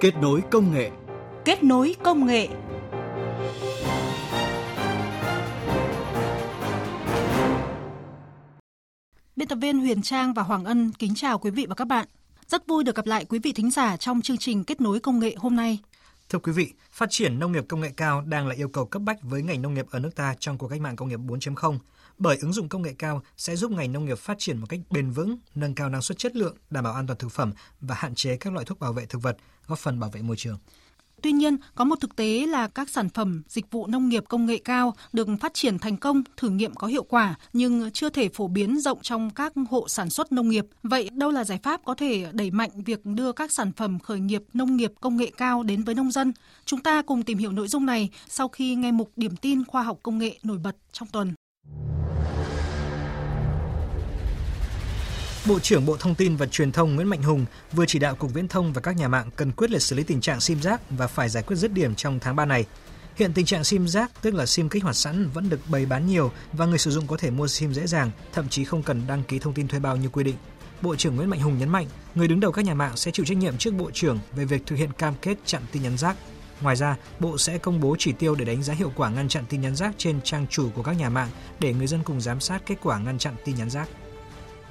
Kết nối công nghệ. Kết nối công nghệ. Biên tập viên Huyền Trang và Hoàng Ân kính chào quý vị và các bạn. Rất vui được gặp lại quý vị thính giả trong chương trình Kết nối công nghệ hôm nay. Thưa quý vị, phát triển nông nghiệp công nghệ cao đang là yêu cầu cấp bách với ngành nông nghiệp ở nước ta trong cuộc cách mạng công nghiệp 4.0 bởi ứng dụng công nghệ cao sẽ giúp ngành nông nghiệp phát triển một cách bền vững, nâng cao năng suất chất lượng, đảm bảo an toàn thực phẩm và hạn chế các loại thuốc bảo vệ thực vật, góp phần bảo vệ môi trường. Tuy nhiên, có một thực tế là các sản phẩm, dịch vụ nông nghiệp công nghệ cao được phát triển thành công, thử nghiệm có hiệu quả nhưng chưa thể phổ biến rộng trong các hộ sản xuất nông nghiệp. Vậy đâu là giải pháp có thể đẩy mạnh việc đưa các sản phẩm khởi nghiệp nông nghiệp công nghệ cao đến với nông dân? Chúng ta cùng tìm hiểu nội dung này sau khi nghe mục điểm tin khoa học công nghệ nổi bật trong tuần. Bộ trưởng Bộ Thông tin và Truyền thông Nguyễn Mạnh Hùng vừa chỉ đạo Cục Viễn thông và các nhà mạng cần quyết liệt xử lý tình trạng sim rác và phải giải quyết dứt điểm trong tháng 3 này. Hiện tình trạng sim rác, tức là sim kích hoạt sẵn vẫn được bày bán nhiều và người sử dụng có thể mua sim dễ dàng, thậm chí không cần đăng ký thông tin thuê bao như quy định. Bộ trưởng Nguyễn Mạnh Hùng nhấn mạnh, người đứng đầu các nhà mạng sẽ chịu trách nhiệm trước Bộ trưởng về việc thực hiện cam kết chặn tin nhắn rác. Ngoài ra, Bộ sẽ công bố chỉ tiêu để đánh giá hiệu quả ngăn chặn tin nhắn rác trên trang chủ của các nhà mạng để người dân cùng giám sát kết quả ngăn chặn tin nhắn rác.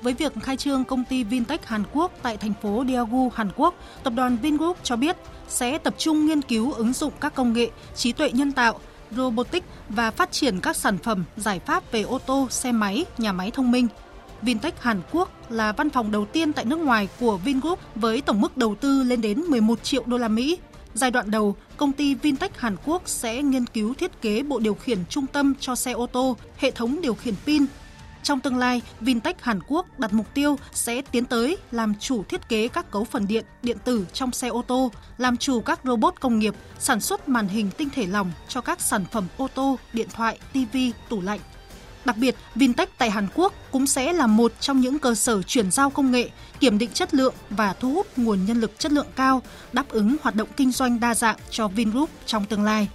Với việc khai trương công ty Vintech Hàn Quốc tại thành phố Daegu, Hàn Quốc, tập đoàn Vingroup cho biết sẽ tập trung nghiên cứu ứng dụng các công nghệ trí tuệ nhân tạo, robotics và phát triển các sản phẩm, giải pháp về ô tô, xe máy, nhà máy thông minh. Vintech Hàn Quốc là văn phòng đầu tiên tại nước ngoài của Vingroup với tổng mức đầu tư lên đến 11 triệu đô la Mỹ. Giai đoạn đầu, công ty Vintech Hàn Quốc sẽ nghiên cứu thiết kế bộ điều khiển trung tâm cho xe ô tô, hệ thống điều khiển pin, trong tương lai, Vintech Hàn Quốc đặt mục tiêu sẽ tiến tới làm chủ thiết kế các cấu phần điện, điện tử trong xe ô tô, làm chủ các robot công nghiệp, sản xuất màn hình tinh thể lỏng cho các sản phẩm ô tô, điện thoại, TV, tủ lạnh. Đặc biệt, Vintech tại Hàn Quốc cũng sẽ là một trong những cơ sở chuyển giao công nghệ, kiểm định chất lượng và thu hút nguồn nhân lực chất lượng cao, đáp ứng hoạt động kinh doanh đa dạng cho Vingroup trong tương lai.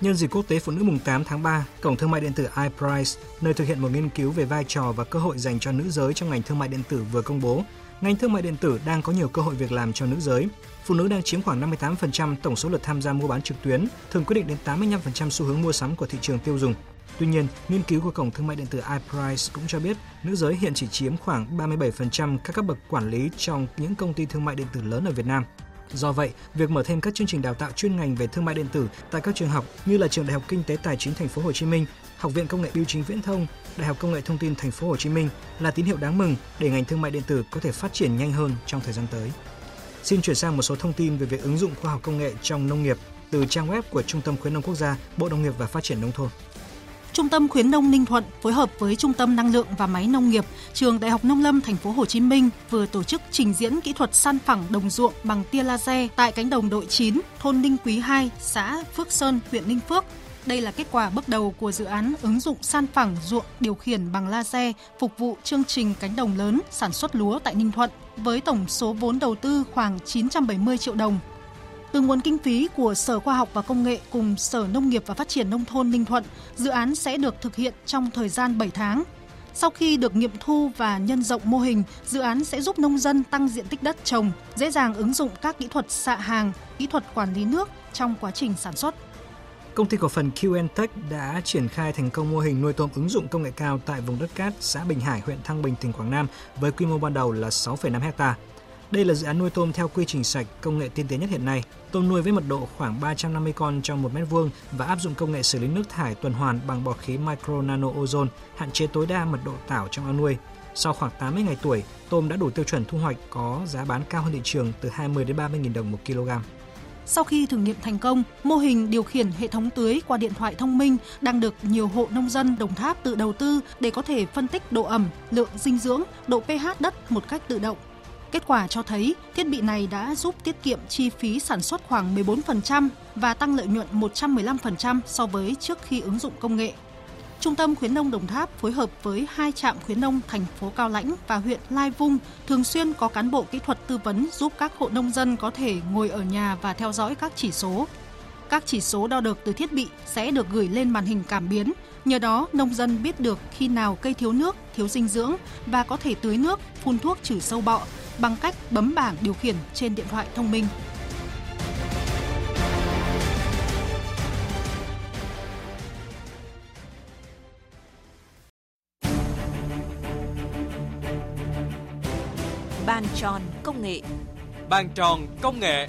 Nhân dịp Quốc tế Phụ nữ mùng 8 tháng 3, Cổng Thương mại điện tử iPrice, nơi thực hiện một nghiên cứu về vai trò và cơ hội dành cho nữ giới trong ngành thương mại điện tử vừa công bố, ngành thương mại điện tử đang có nhiều cơ hội việc làm cho nữ giới. Phụ nữ đang chiếm khoảng 58% tổng số lượt tham gia mua bán trực tuyến, thường quyết định đến 85% xu hướng mua sắm của thị trường tiêu dùng. Tuy nhiên, nghiên cứu của Cổng Thương mại điện tử iPrice cũng cho biết nữ giới hiện chỉ chiếm khoảng 37% các cấp bậc quản lý trong những công ty thương mại điện tử lớn ở Việt Nam. Do vậy, việc mở thêm các chương trình đào tạo chuyên ngành về thương mại điện tử tại các trường học như là trường Đại học Kinh tế Tài chính Thành phố Hồ Chí Minh, Học viện Công nghệ Bưu chính Viễn thông, Đại học Công nghệ Thông tin Thành phố Hồ Chí Minh là tín hiệu đáng mừng để ngành thương mại điện tử có thể phát triển nhanh hơn trong thời gian tới. Xin chuyển sang một số thông tin về việc ứng dụng khoa học công nghệ trong nông nghiệp từ trang web của Trung tâm khuyến nông quốc gia, Bộ Nông nghiệp và Phát triển nông thôn. Trung tâm khuyến nông Ninh Thuận phối hợp với Trung tâm năng lượng và máy nông nghiệp, Trường Đại học Nông lâm thành phố Hồ Chí Minh vừa tổ chức trình diễn kỹ thuật san phẳng đồng ruộng bằng tia laser tại cánh đồng đội 9, thôn Ninh Quý 2, xã Phước Sơn, huyện Ninh Phước. Đây là kết quả bước đầu của dự án ứng dụng san phẳng ruộng điều khiển bằng laser phục vụ chương trình cánh đồng lớn sản xuất lúa tại Ninh Thuận với tổng số vốn đầu tư khoảng 970 triệu đồng từ nguồn kinh phí của Sở Khoa học và Công nghệ cùng Sở Nông nghiệp và Phát triển Nông thôn Ninh Thuận, dự án sẽ được thực hiện trong thời gian 7 tháng. Sau khi được nghiệm thu và nhân rộng mô hình, dự án sẽ giúp nông dân tăng diện tích đất trồng, dễ dàng ứng dụng các kỹ thuật xạ hàng, kỹ thuật quản lý nước trong quá trình sản xuất. Công ty cổ phần QNTech đã triển khai thành công mô hình nuôi tôm ứng dụng công nghệ cao tại vùng đất cát, xã Bình Hải, huyện Thăng Bình, tỉnh Quảng Nam với quy mô ban đầu là 6,5 hectare. Đây là dự án nuôi tôm theo quy trình sạch, công nghệ tiên tiến nhất hiện nay. Tôm nuôi với mật độ khoảng 350 con trong 1 mét vuông và áp dụng công nghệ xử lý nước thải tuần hoàn bằng bọt khí micro nano ozone, hạn chế tối đa mật độ tảo trong ao nuôi. Sau khoảng 80 ngày tuổi, tôm đã đủ tiêu chuẩn thu hoạch có giá bán cao hơn thị trường từ 20 đến 30 000 đồng một kg. Sau khi thử nghiệm thành công, mô hình điều khiển hệ thống tưới qua điện thoại thông minh đang được nhiều hộ nông dân Đồng Tháp tự đầu tư để có thể phân tích độ ẩm, lượng dinh dưỡng, độ pH đất một cách tự động. Kết quả cho thấy thiết bị này đã giúp tiết kiệm chi phí sản xuất khoảng 14% và tăng lợi nhuận 115% so với trước khi ứng dụng công nghệ. Trung tâm khuyến nông Đồng Tháp phối hợp với hai trạm khuyến nông thành phố Cao Lãnh và huyện Lai Vung thường xuyên có cán bộ kỹ thuật tư vấn giúp các hộ nông dân có thể ngồi ở nhà và theo dõi các chỉ số. Các chỉ số đo được từ thiết bị sẽ được gửi lên màn hình cảm biến, nhờ đó nông dân biết được khi nào cây thiếu nước, thiếu dinh dưỡng và có thể tưới nước, phun thuốc trừ sâu bọ bằng cách bấm bảng điều khiển trên điện thoại thông minh. Bàn tròn công nghệ. Bàn tròn công nghệ.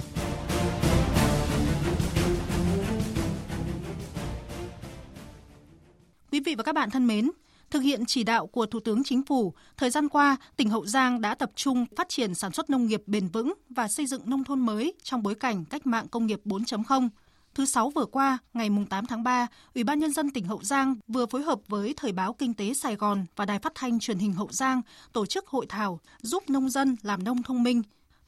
Quý vị và các bạn thân mến, thực hiện chỉ đạo của Thủ tướng Chính phủ, thời gian qua, tỉnh Hậu Giang đã tập trung phát triển sản xuất nông nghiệp bền vững và xây dựng nông thôn mới trong bối cảnh cách mạng công nghiệp 4.0. Thứ Sáu vừa qua, ngày 8 tháng 3, Ủy ban Nhân dân tỉnh Hậu Giang vừa phối hợp với Thời báo Kinh tế Sài Gòn và Đài phát thanh truyền hình Hậu Giang tổ chức hội thảo giúp nông dân làm nông thông minh.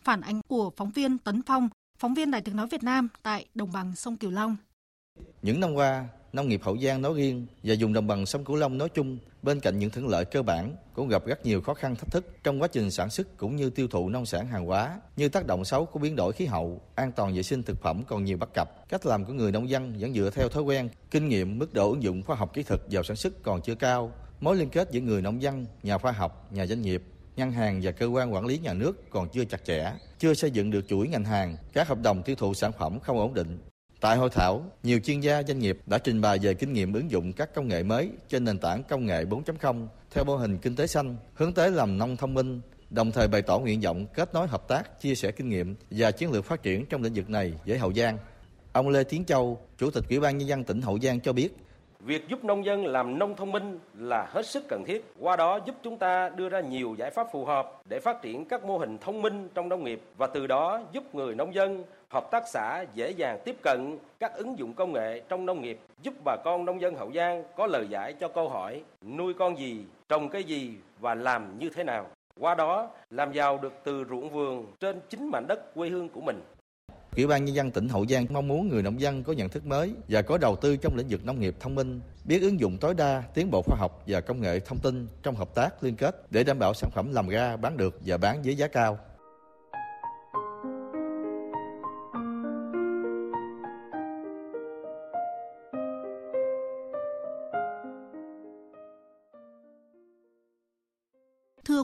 Phản ánh của phóng viên Tấn Phong, phóng viên Đài tiếng nói Việt Nam tại Đồng bằng sông Kiều Long. Những năm qua, nông nghiệp Hậu Giang nói riêng và dùng đồng bằng sông Cửu Long nói chung bên cạnh những thuận lợi cơ bản cũng gặp rất nhiều khó khăn thách thức trong quá trình sản xuất cũng như tiêu thụ nông sản hàng hóa như tác động xấu của biến đổi khí hậu, an toàn vệ sinh thực phẩm còn nhiều bất cập, cách làm của người nông dân vẫn dựa theo thói quen, kinh nghiệm, mức độ ứng dụng khoa học kỹ thuật vào sản xuất còn chưa cao, mối liên kết giữa người nông dân, nhà khoa học, nhà doanh nghiệp ngân hàng và cơ quan quản lý nhà nước còn chưa chặt chẽ, chưa xây dựng được chuỗi ngành hàng, các hợp đồng tiêu thụ sản phẩm không ổn định, Tại hội thảo, nhiều chuyên gia doanh nghiệp đã trình bày về kinh nghiệm ứng dụng các công nghệ mới trên nền tảng công nghệ 4.0 theo mô hình kinh tế xanh, hướng tới làm nông thông minh, đồng thời bày tỏ nguyện vọng kết nối hợp tác, chia sẻ kinh nghiệm và chiến lược phát triển trong lĩnh vực này với Hậu Giang. Ông Lê Tiến Châu, Chủ tịch Ủy ban nhân dân tỉnh Hậu Giang cho biết, Việc giúp nông dân làm nông thông minh là hết sức cần thiết. Qua đó giúp chúng ta đưa ra nhiều giải pháp phù hợp để phát triển các mô hình thông minh trong nông nghiệp và từ đó giúp người nông dân, hợp tác xã dễ dàng tiếp cận các ứng dụng công nghệ trong nông nghiệp, giúp bà con nông dân Hậu Giang có lời giải cho câu hỏi nuôi con gì, trồng cái gì và làm như thế nào. Qua đó làm giàu được từ ruộng vườn trên chính mảnh đất quê hương của mình. Ủy ban nhân dân tỉnh Hậu Giang mong muốn người nông dân có nhận thức mới và có đầu tư trong lĩnh vực nông nghiệp thông minh, biết ứng dụng tối đa tiến bộ khoa học và công nghệ thông tin trong hợp tác liên kết để đảm bảo sản phẩm làm ra bán được và bán với giá cao.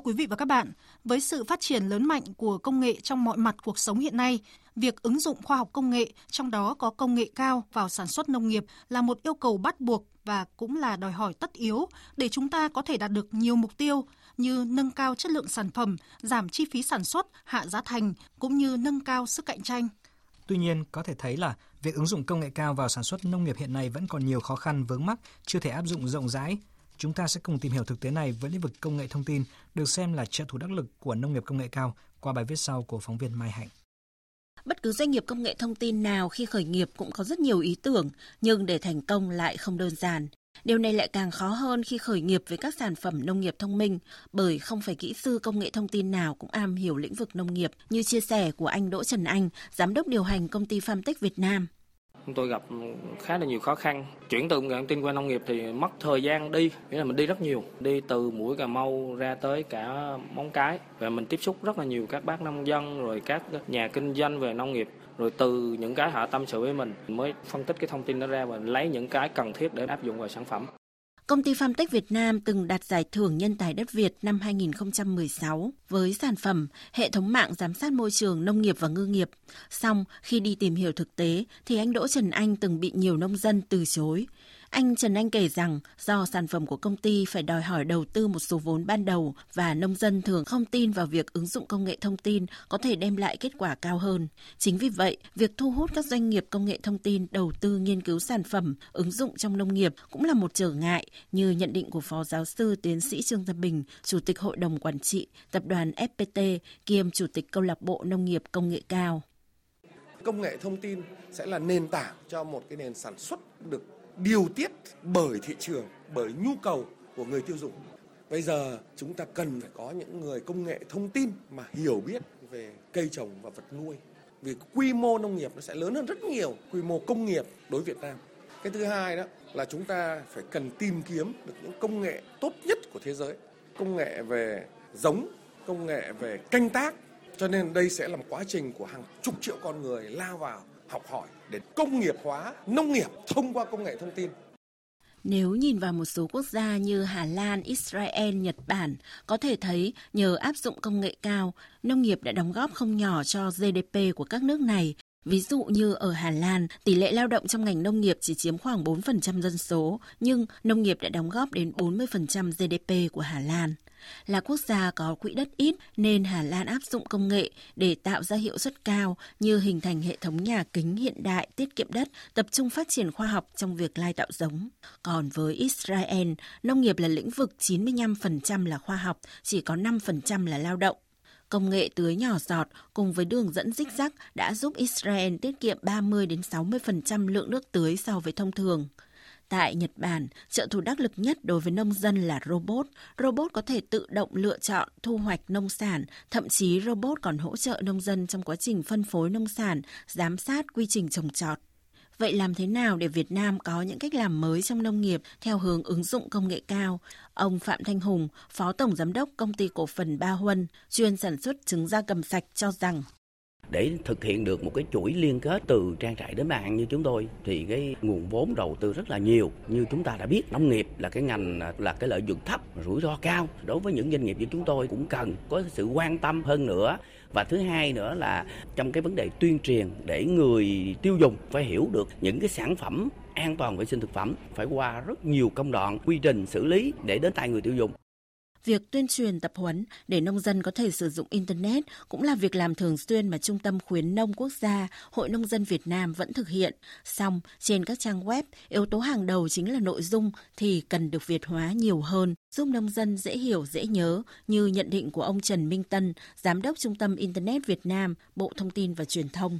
Quý vị và các bạn, với sự phát triển lớn mạnh của công nghệ trong mọi mặt cuộc sống hiện nay, việc ứng dụng khoa học công nghệ, trong đó có công nghệ cao vào sản xuất nông nghiệp là một yêu cầu bắt buộc và cũng là đòi hỏi tất yếu để chúng ta có thể đạt được nhiều mục tiêu như nâng cao chất lượng sản phẩm, giảm chi phí sản xuất, hạ giá thành cũng như nâng cao sức cạnh tranh. Tuy nhiên, có thể thấy là việc ứng dụng công nghệ cao vào sản xuất nông nghiệp hiện nay vẫn còn nhiều khó khăn vướng mắc, chưa thể áp dụng rộng rãi. Chúng ta sẽ cùng tìm hiểu thực tế này với lĩnh vực công nghệ thông tin, được xem là trợ thủ đắc lực của nông nghiệp công nghệ cao qua bài viết sau của phóng viên Mai Hạnh. Bất cứ doanh nghiệp công nghệ thông tin nào khi khởi nghiệp cũng có rất nhiều ý tưởng, nhưng để thành công lại không đơn giản. Điều này lại càng khó hơn khi khởi nghiệp với các sản phẩm nông nghiệp thông minh, bởi không phải kỹ sư công nghệ thông tin nào cũng am hiểu lĩnh vực nông nghiệp, như chia sẻ của anh Đỗ Trần Anh, giám đốc điều hành công ty Farmtech Việt Nam. Chúng tôi gặp khá là nhiều khó khăn. Chuyển từ công nghệ thông tin qua nông nghiệp thì mất thời gian đi, nghĩa là mình đi rất nhiều. Đi từ mũi Cà Mau ra tới cả Móng Cái. Và mình tiếp xúc rất là nhiều các bác nông dân, rồi các nhà kinh doanh về nông nghiệp. Rồi từ những cái họ tâm sự với mình, mới phân tích cái thông tin đó ra và lấy những cái cần thiết để áp dụng vào sản phẩm. Công ty Farmtech Việt Nam từng đạt giải thưởng Nhân tài đất Việt năm 2016 với sản phẩm hệ thống mạng giám sát môi trường nông nghiệp và ngư nghiệp. Xong, khi đi tìm hiểu thực tế thì anh Đỗ Trần Anh từng bị nhiều nông dân từ chối. Anh Trần Anh kể rằng do sản phẩm của công ty phải đòi hỏi đầu tư một số vốn ban đầu và nông dân thường không tin vào việc ứng dụng công nghệ thông tin có thể đem lại kết quả cao hơn. Chính vì vậy, việc thu hút các doanh nghiệp công nghệ thông tin đầu tư nghiên cứu sản phẩm, ứng dụng trong nông nghiệp cũng là một trở ngại như nhận định của Phó Giáo sư Tiến sĩ Trương Gia Bình, Chủ tịch Hội đồng Quản trị, Tập đoàn FPT, kiêm Chủ tịch Câu lạc bộ Nông nghiệp Công nghệ cao. Công nghệ thông tin sẽ là nền tảng cho một cái nền sản xuất được điều tiết bởi thị trường, bởi nhu cầu của người tiêu dùng. Bây giờ chúng ta cần phải có những người công nghệ thông tin mà hiểu biết về cây trồng và vật nuôi. Vì quy mô nông nghiệp nó sẽ lớn hơn rất nhiều quy mô công nghiệp đối Việt Nam. Cái thứ hai đó là chúng ta phải cần tìm kiếm được những công nghệ tốt nhất của thế giới. Công nghệ về giống, công nghệ về canh tác. Cho nên đây sẽ là một quá trình của hàng chục triệu con người lao vào học hỏi để công nghiệp hóa nông nghiệp thông qua công nghệ thông tin. Nếu nhìn vào một số quốc gia như Hà Lan, Israel, Nhật Bản, có thể thấy nhờ áp dụng công nghệ cao, nông nghiệp đã đóng góp không nhỏ cho GDP của các nước này. Ví dụ như ở Hà Lan, tỷ lệ lao động trong ngành nông nghiệp chỉ chiếm khoảng 4% dân số, nhưng nông nghiệp đã đóng góp đến 40% GDP của Hà Lan. Là quốc gia có quỹ đất ít nên Hà Lan áp dụng công nghệ để tạo ra hiệu suất cao như hình thành hệ thống nhà kính hiện đại tiết kiệm đất, tập trung phát triển khoa học trong việc lai tạo giống. Còn với Israel, nông nghiệp là lĩnh vực 95% là khoa học, chỉ có 5% là lao động. Công nghệ tưới nhỏ giọt cùng với đường dẫn rích rắc đã giúp Israel tiết kiệm 30 đến 60% lượng nước tưới so với thông thường. Tại Nhật Bản, trợ thủ đắc lực nhất đối với nông dân là robot. Robot có thể tự động lựa chọn thu hoạch nông sản, thậm chí robot còn hỗ trợ nông dân trong quá trình phân phối nông sản, giám sát quy trình trồng trọt. Vậy làm thế nào để Việt Nam có những cách làm mới trong nông nghiệp theo hướng ứng dụng công nghệ cao? Ông Phạm Thanh Hùng, Phó Tổng Giám đốc Công ty Cổ phần Ba Huân, chuyên sản xuất trứng da cầm sạch cho rằng để thực hiện được một cái chuỗi liên kết từ trang trại đến bàn như chúng tôi, thì cái nguồn vốn đầu tư rất là nhiều. Như chúng ta đã biết, nông nghiệp là cái ngành à, là cái lợi nhuận thấp, rủi ro cao. Đối với những doanh nghiệp như chúng tôi cũng cần có sự quan tâm hơn nữa. Và thứ hai nữa là trong cái vấn đề tuyên truyền để người tiêu dùng phải hiểu được những cái sản phẩm an toàn vệ sinh thực phẩm phải qua rất nhiều công đoạn quy trình xử lý để đến tay người tiêu dùng. Việc tuyên truyền tập huấn để nông dân có thể sử dụng Internet cũng là việc làm thường xuyên mà Trung tâm Khuyến nông Quốc gia, Hội Nông dân Việt Nam vẫn thực hiện. Song, trên các trang web, yếu tố hàng đầu chính là nội dung thì cần được Việt hóa nhiều hơn, giúp nông dân dễ hiểu, dễ nhớ, như nhận định của ông Trần Minh Tân, Giám đốc Trung tâm Internet Việt Nam, Bộ Thông tin và Truyền thông.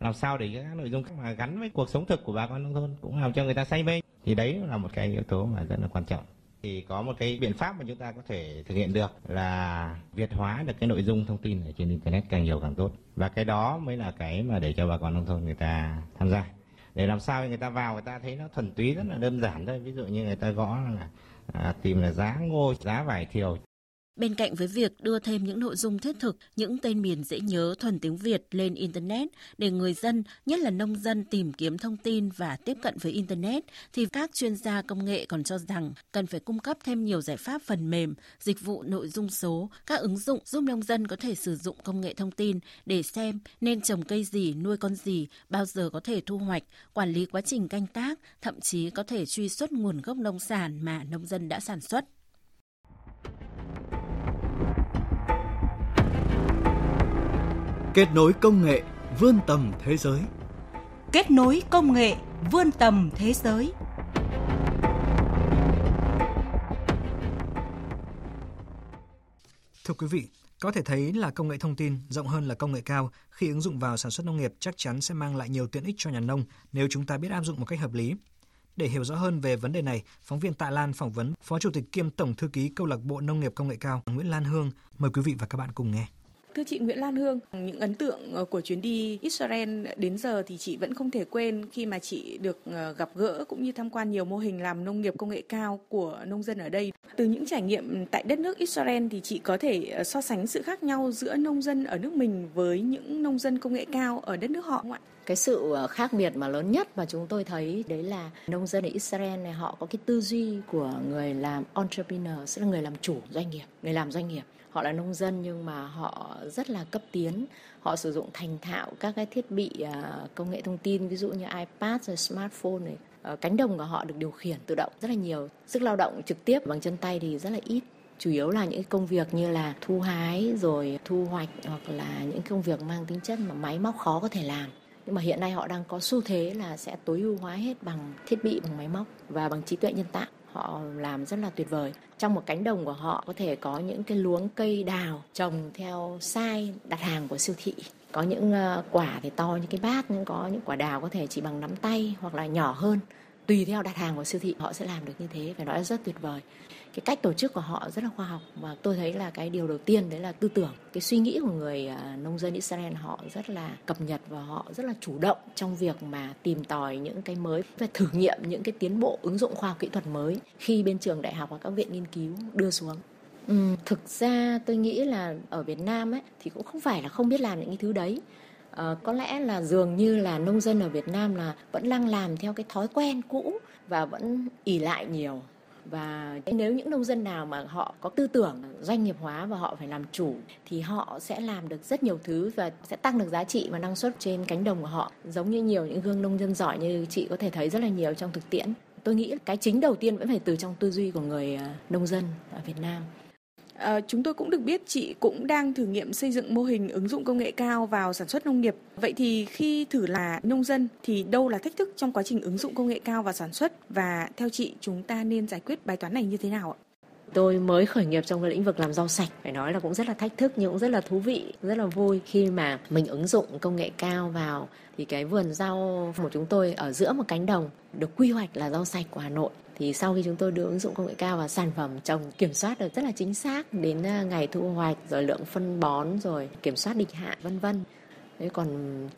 Làm sao để các nội dung mà gắn với cuộc sống thực của bà con nông thôn cũng làm cho người ta say mê? Thì đấy là một cái yếu tố mà rất là quan trọng thì có một cái biện pháp mà chúng ta có thể thực hiện được là việt hóa được cái nội dung thông tin ở trên internet càng nhiều càng tốt. Và cái đó mới là cái mà để cho bà con nông thôn người ta tham gia. Để làm sao người ta vào người ta thấy nó thuần túy rất là đơn giản thôi. Ví dụ như người ta gõ là à, tìm là giá ngô giá vải thiều Bên cạnh với việc đưa thêm những nội dung thiết thực, những tên miền dễ nhớ thuần tiếng Việt lên Internet để người dân, nhất là nông dân tìm kiếm thông tin và tiếp cận với Internet, thì các chuyên gia công nghệ còn cho rằng cần phải cung cấp thêm nhiều giải pháp phần mềm, dịch vụ nội dung số, các ứng dụng giúp nông dân có thể sử dụng công nghệ thông tin để xem nên trồng cây gì, nuôi con gì, bao giờ có thể thu hoạch, quản lý quá trình canh tác, thậm chí có thể truy xuất nguồn gốc nông sản mà nông dân đã sản xuất. Kết nối công nghệ vươn tầm thế giới. Kết nối công nghệ vươn tầm thế giới. Thưa quý vị, có thể thấy là công nghệ thông tin rộng hơn là công nghệ cao khi ứng dụng vào sản xuất nông nghiệp chắc chắn sẽ mang lại nhiều tiện ích cho nhà nông nếu chúng ta biết áp dụng một cách hợp lý. Để hiểu rõ hơn về vấn đề này, phóng viên Tạ Lan phỏng vấn Phó Chủ tịch kiêm Tổng thư ký Câu lạc bộ Nông nghiệp Công nghệ cao Nguyễn Lan Hương. Mời quý vị và các bạn cùng nghe. Thưa chị Nguyễn Lan Hương, những ấn tượng ờ, của chuyến đi Israel đến giờ thì chị vẫn không thể quên khi mà chị được ờ, gặp gỡ cũng như tham quan nhiều mô hình làm nông nghiệp công nghệ cao của nông dân ở đây. Từ những trải nghiệm tại đất nước Israel thì chị có thể ờ, so sánh sự khác nhau giữa nông dân ở nước mình với những nông dân công nghệ cao ở đất nước họ không ạ? Cái sự ờ, khác biệt mà lớn nhất mà chúng tôi thấy đấy là nông dân ở Israel này họ có cái tư duy của người làm entrepreneur, sẽ là người làm chủ doanh nghiệp, người làm doanh nghiệp. Họ là nông dân nhưng mà họ rất là cấp tiến. Họ sử dụng thành thạo các cái thiết bị ờ, công nghệ thông tin ví dụ như ipad rồi smartphone này. Ờ, cánh đồng của họ được điều khiển tự động rất là nhiều. Sức lao động trực tiếp bằng chân tay thì rất là ít. Chủ yếu là những công việc như là thu hái rồi thu hoạch hoặc là những công việc mang tính chất mà máy móc khó có thể làm nhưng mà hiện nay họ đang có xu thế là sẽ tối ưu hóa hết bằng thiết bị, bằng máy móc và bằng trí tuệ nhân tạo. Họ làm rất là tuyệt vời. Trong một cánh đồng của họ có thể có những cái luống cây đào trồng theo sai đặt hàng của siêu thị. Có những ờ, quả thì to như cái bát, nhưng có những quả đào có thể chỉ bằng nắm tay hoặc là nhỏ hơn tùy theo đặt hàng của siêu thị họ sẽ làm được như thế phải nói rất tuyệt vời. Cái cách tổ chức của họ rất là khoa học và tôi thấy là cái điều đầu tiên đấy là tư tưởng. Cái suy nghĩ của người à, nông dân Israel họ rất là cập nhật và họ rất là chủ động trong việc mà tìm tòi những cái mới và thử nghiệm những cái tiến bộ ứng dụng khoa học kỹ thuật mới khi bên trường đại học và các viện nghiên cứu đưa xuống. Ừ, thực ra tôi nghĩ là ở Việt Nam ấy thì cũng không phải là không biết làm những cái thứ đấy à, có lẽ là dường như là nông dân ở Việt Nam là vẫn đang làm theo cái thói quen cũ và vẫn ỉ lại nhiều. Và nếu những nông dân nào mà họ có tư tưởng doanh nghiệp hóa và họ phải làm chủ thì họ sẽ làm được rất nhiều thứ và sẽ tăng được giá trị và năng suất trên cánh đồng của họ. Giống như nhiều những gương nông dân giỏi như chị có thể thấy rất là nhiều trong thực tiễn. Tôi nghĩ cái chính đầu tiên vẫn phải từ trong tư duy của người ờ, nông dân ở Việt Nam. À, chúng tôi cũng được biết chị cũng đang thử nghiệm xây dựng mô hình ứng dụng công nghệ cao vào sản xuất nông nghiệp. Vậy thì khi thử là nông dân thì đâu là thách thức trong quá trình ứng dụng công nghệ cao vào sản xuất và theo chị chúng ta nên giải quyết bài toán này như thế nào ạ? Tôi mới khởi nghiệp trong cái lĩnh vực làm rau sạch, phải nói là cũng rất là thách thức nhưng cũng rất là thú vị, rất là vui khi mà mình ứng dụng công nghệ cao vào thì cái vườn rau của chúng tôi ở giữa một cánh đồng được quy hoạch là rau sạch của Hà Nội thì sau khi chúng tôi đưa ứng dụng công nghệ cao vào sản phẩm trồng kiểm soát được rất là chính xác đến à, ngày thu hoạch, rồi lượng phân bón, rồi kiểm soát địch hạ vân vân. Thế còn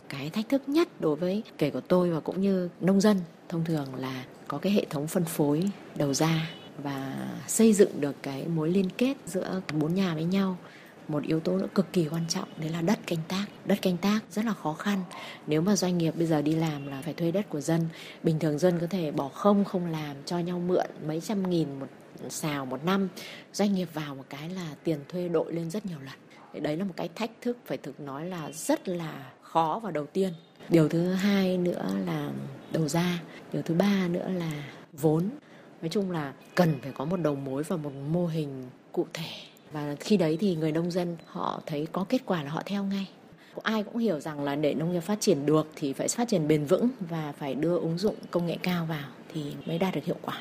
cái thách thức nhất đối với kể của tôi và cũng như nông dân, thông thường là có cái hệ thống phân phối đầu ra và xây dựng được cái mối liên kết giữa bốn nhà với nhau một yếu tố nữa cực kỳ quan trọng, đấy là đất canh tác. Đất canh tác rất là khó khăn. Nếu mà doanh nghiệp bây giờ đi làm là phải thuê đất của dân. Bình thường dân có thể bỏ không không làm, cho nhau mượn mấy trăm nghìn một xào một năm. Doanh nghiệp vào một cái là tiền thuê đội lên rất nhiều lần. Đấy là một cái thách thức phải thực nói là rất là khó và đầu tiên. Điều thứ hai nữa là đầu ra. Điều thứ ba nữa là vốn. Nói chung là cần phải có một đầu mối và một mô hình cụ thể và khi đấy thì người nông dân họ thấy có kết quả là họ theo ngay ai cũng hiểu rằng là để nông nghiệp phát triển được thì phải phát triển bền vững và phải đưa ứng dụng công nghệ cao vào thì mới đạt được hiệu quả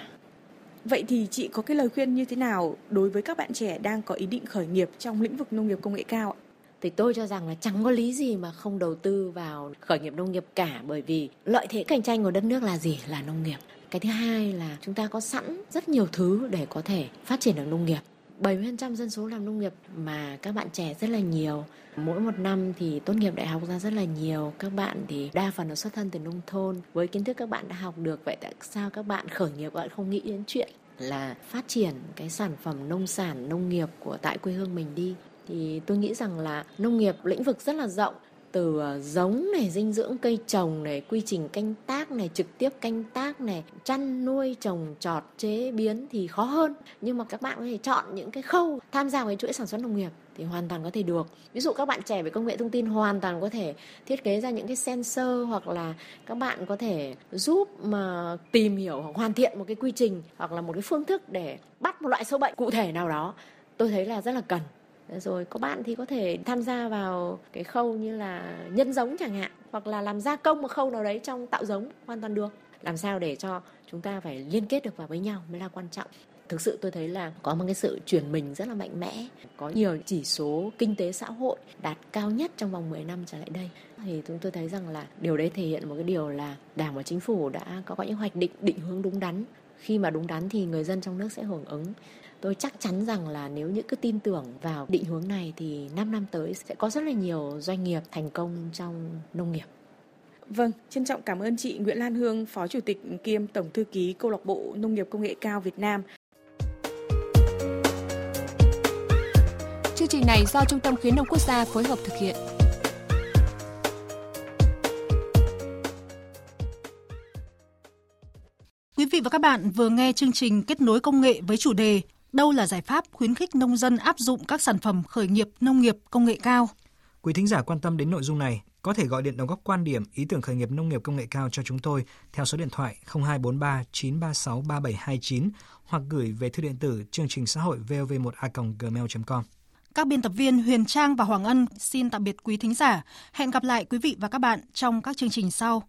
Vậy thì chị có cái lời khuyên như thế nào đối với các bạn trẻ đang có ý định khởi nghiệp trong lĩnh vực nông nghiệp công nghệ cao ạ? Thì tôi cho rằng là chẳng có lý gì mà không đầu tư vào khởi nghiệp nông nghiệp cả bởi vì lợi thế cạnh tranh của đất nước là gì? Là nông nghiệp. Cái thứ hai là chúng ta có sẵn rất nhiều thứ để có thể phát triển được nông nghiệp. 70% dân số làm nông nghiệp mà các bạn trẻ rất là nhiều. Mỗi một năm thì tốt nghiệp đại học ra rất là nhiều. Các bạn thì đa phần là xuất thân từ nông thôn. Với kiến thức các bạn đã học được, vậy tại sao các bạn khởi nghiệp bạn không nghĩ đến chuyện là phát triển cái sản phẩm nông sản, nông nghiệp của tại quê hương mình đi? Thì tôi nghĩ rằng là nông nghiệp lĩnh vực rất là rộng từ ờ, giống này, dinh dưỡng cây trồng này, quy trình canh tác này, trực tiếp canh tác này, chăn nuôi, trồng trọt, chế biến thì khó hơn. Nhưng mà các bạn có thể chọn những cái khâu tham gia cái chuỗi sản xuất nông nghiệp thì hoàn toàn có thể được. Ví dụ các bạn trẻ về công nghệ thông tin hoàn toàn có thể thiết kế ra những cái sensor hoặc là các bạn có thể giúp mà tìm hiểu hoặc hoàn thiện một cái quy trình hoặc là một cái phương thức để bắt một loại sâu bệnh cụ thể nào đó, tôi thấy là rất là cần rồi có bạn thì có thể tham gia vào cái khâu như là nhân giống chẳng hạn, hoặc là làm gia công một khâu nào đấy trong tạo giống hoàn toàn được. Làm sao để cho chúng ta phải liên kết được vào với nhau mới là quan trọng. Thực sự tôi thấy là có một cái sự chuyển mình rất là mạnh mẽ, có nhiều chỉ số kinh tế xã hội đạt cao nhất trong vòng 10 năm trở lại đây. Thì chúng tôi thấy rằng là điều đấy thể hiện một cái điều là đảng và chính phủ đã có những hoạch định định hướng đúng đắn. Khi mà đúng đắn thì người dân trong nước sẽ hưởng ứng tôi chắc chắn rằng là nếu những cái tin tưởng vào định hướng này thì 5 năm tới sẽ có rất là nhiều doanh nghiệp thành công trong nông nghiệp. Vâng, trân trọng cảm ơn chị Nguyễn Lan Hương, Phó Chủ tịch kiêm Tổng Thư ký Câu lạc bộ Nông nghiệp Công nghệ cao Việt Nam. Chương trình này do Trung tâm Khuyến nông Quốc gia phối hợp thực hiện. Quý vị và các bạn vừa nghe chương trình kết nối công nghệ với chủ đề đâu là giải pháp khuyến khích nông dân áp dụng các sản phẩm khởi nghiệp nông nghiệp công nghệ cao. Quý thính giả quan tâm đến nội dung này có thể gọi điện đóng góp quan điểm ý tưởng khởi nghiệp nông nghiệp công nghệ cao cho chúng tôi theo số điện thoại 0243 936 3729 hoặc gửi về thư điện tử chương trình xã hội vov1a.gmail.com. Các biên tập viên Huyền Trang và Hoàng Ân xin tạm biệt quý thính giả. Hẹn gặp lại quý vị và các bạn trong các chương trình sau.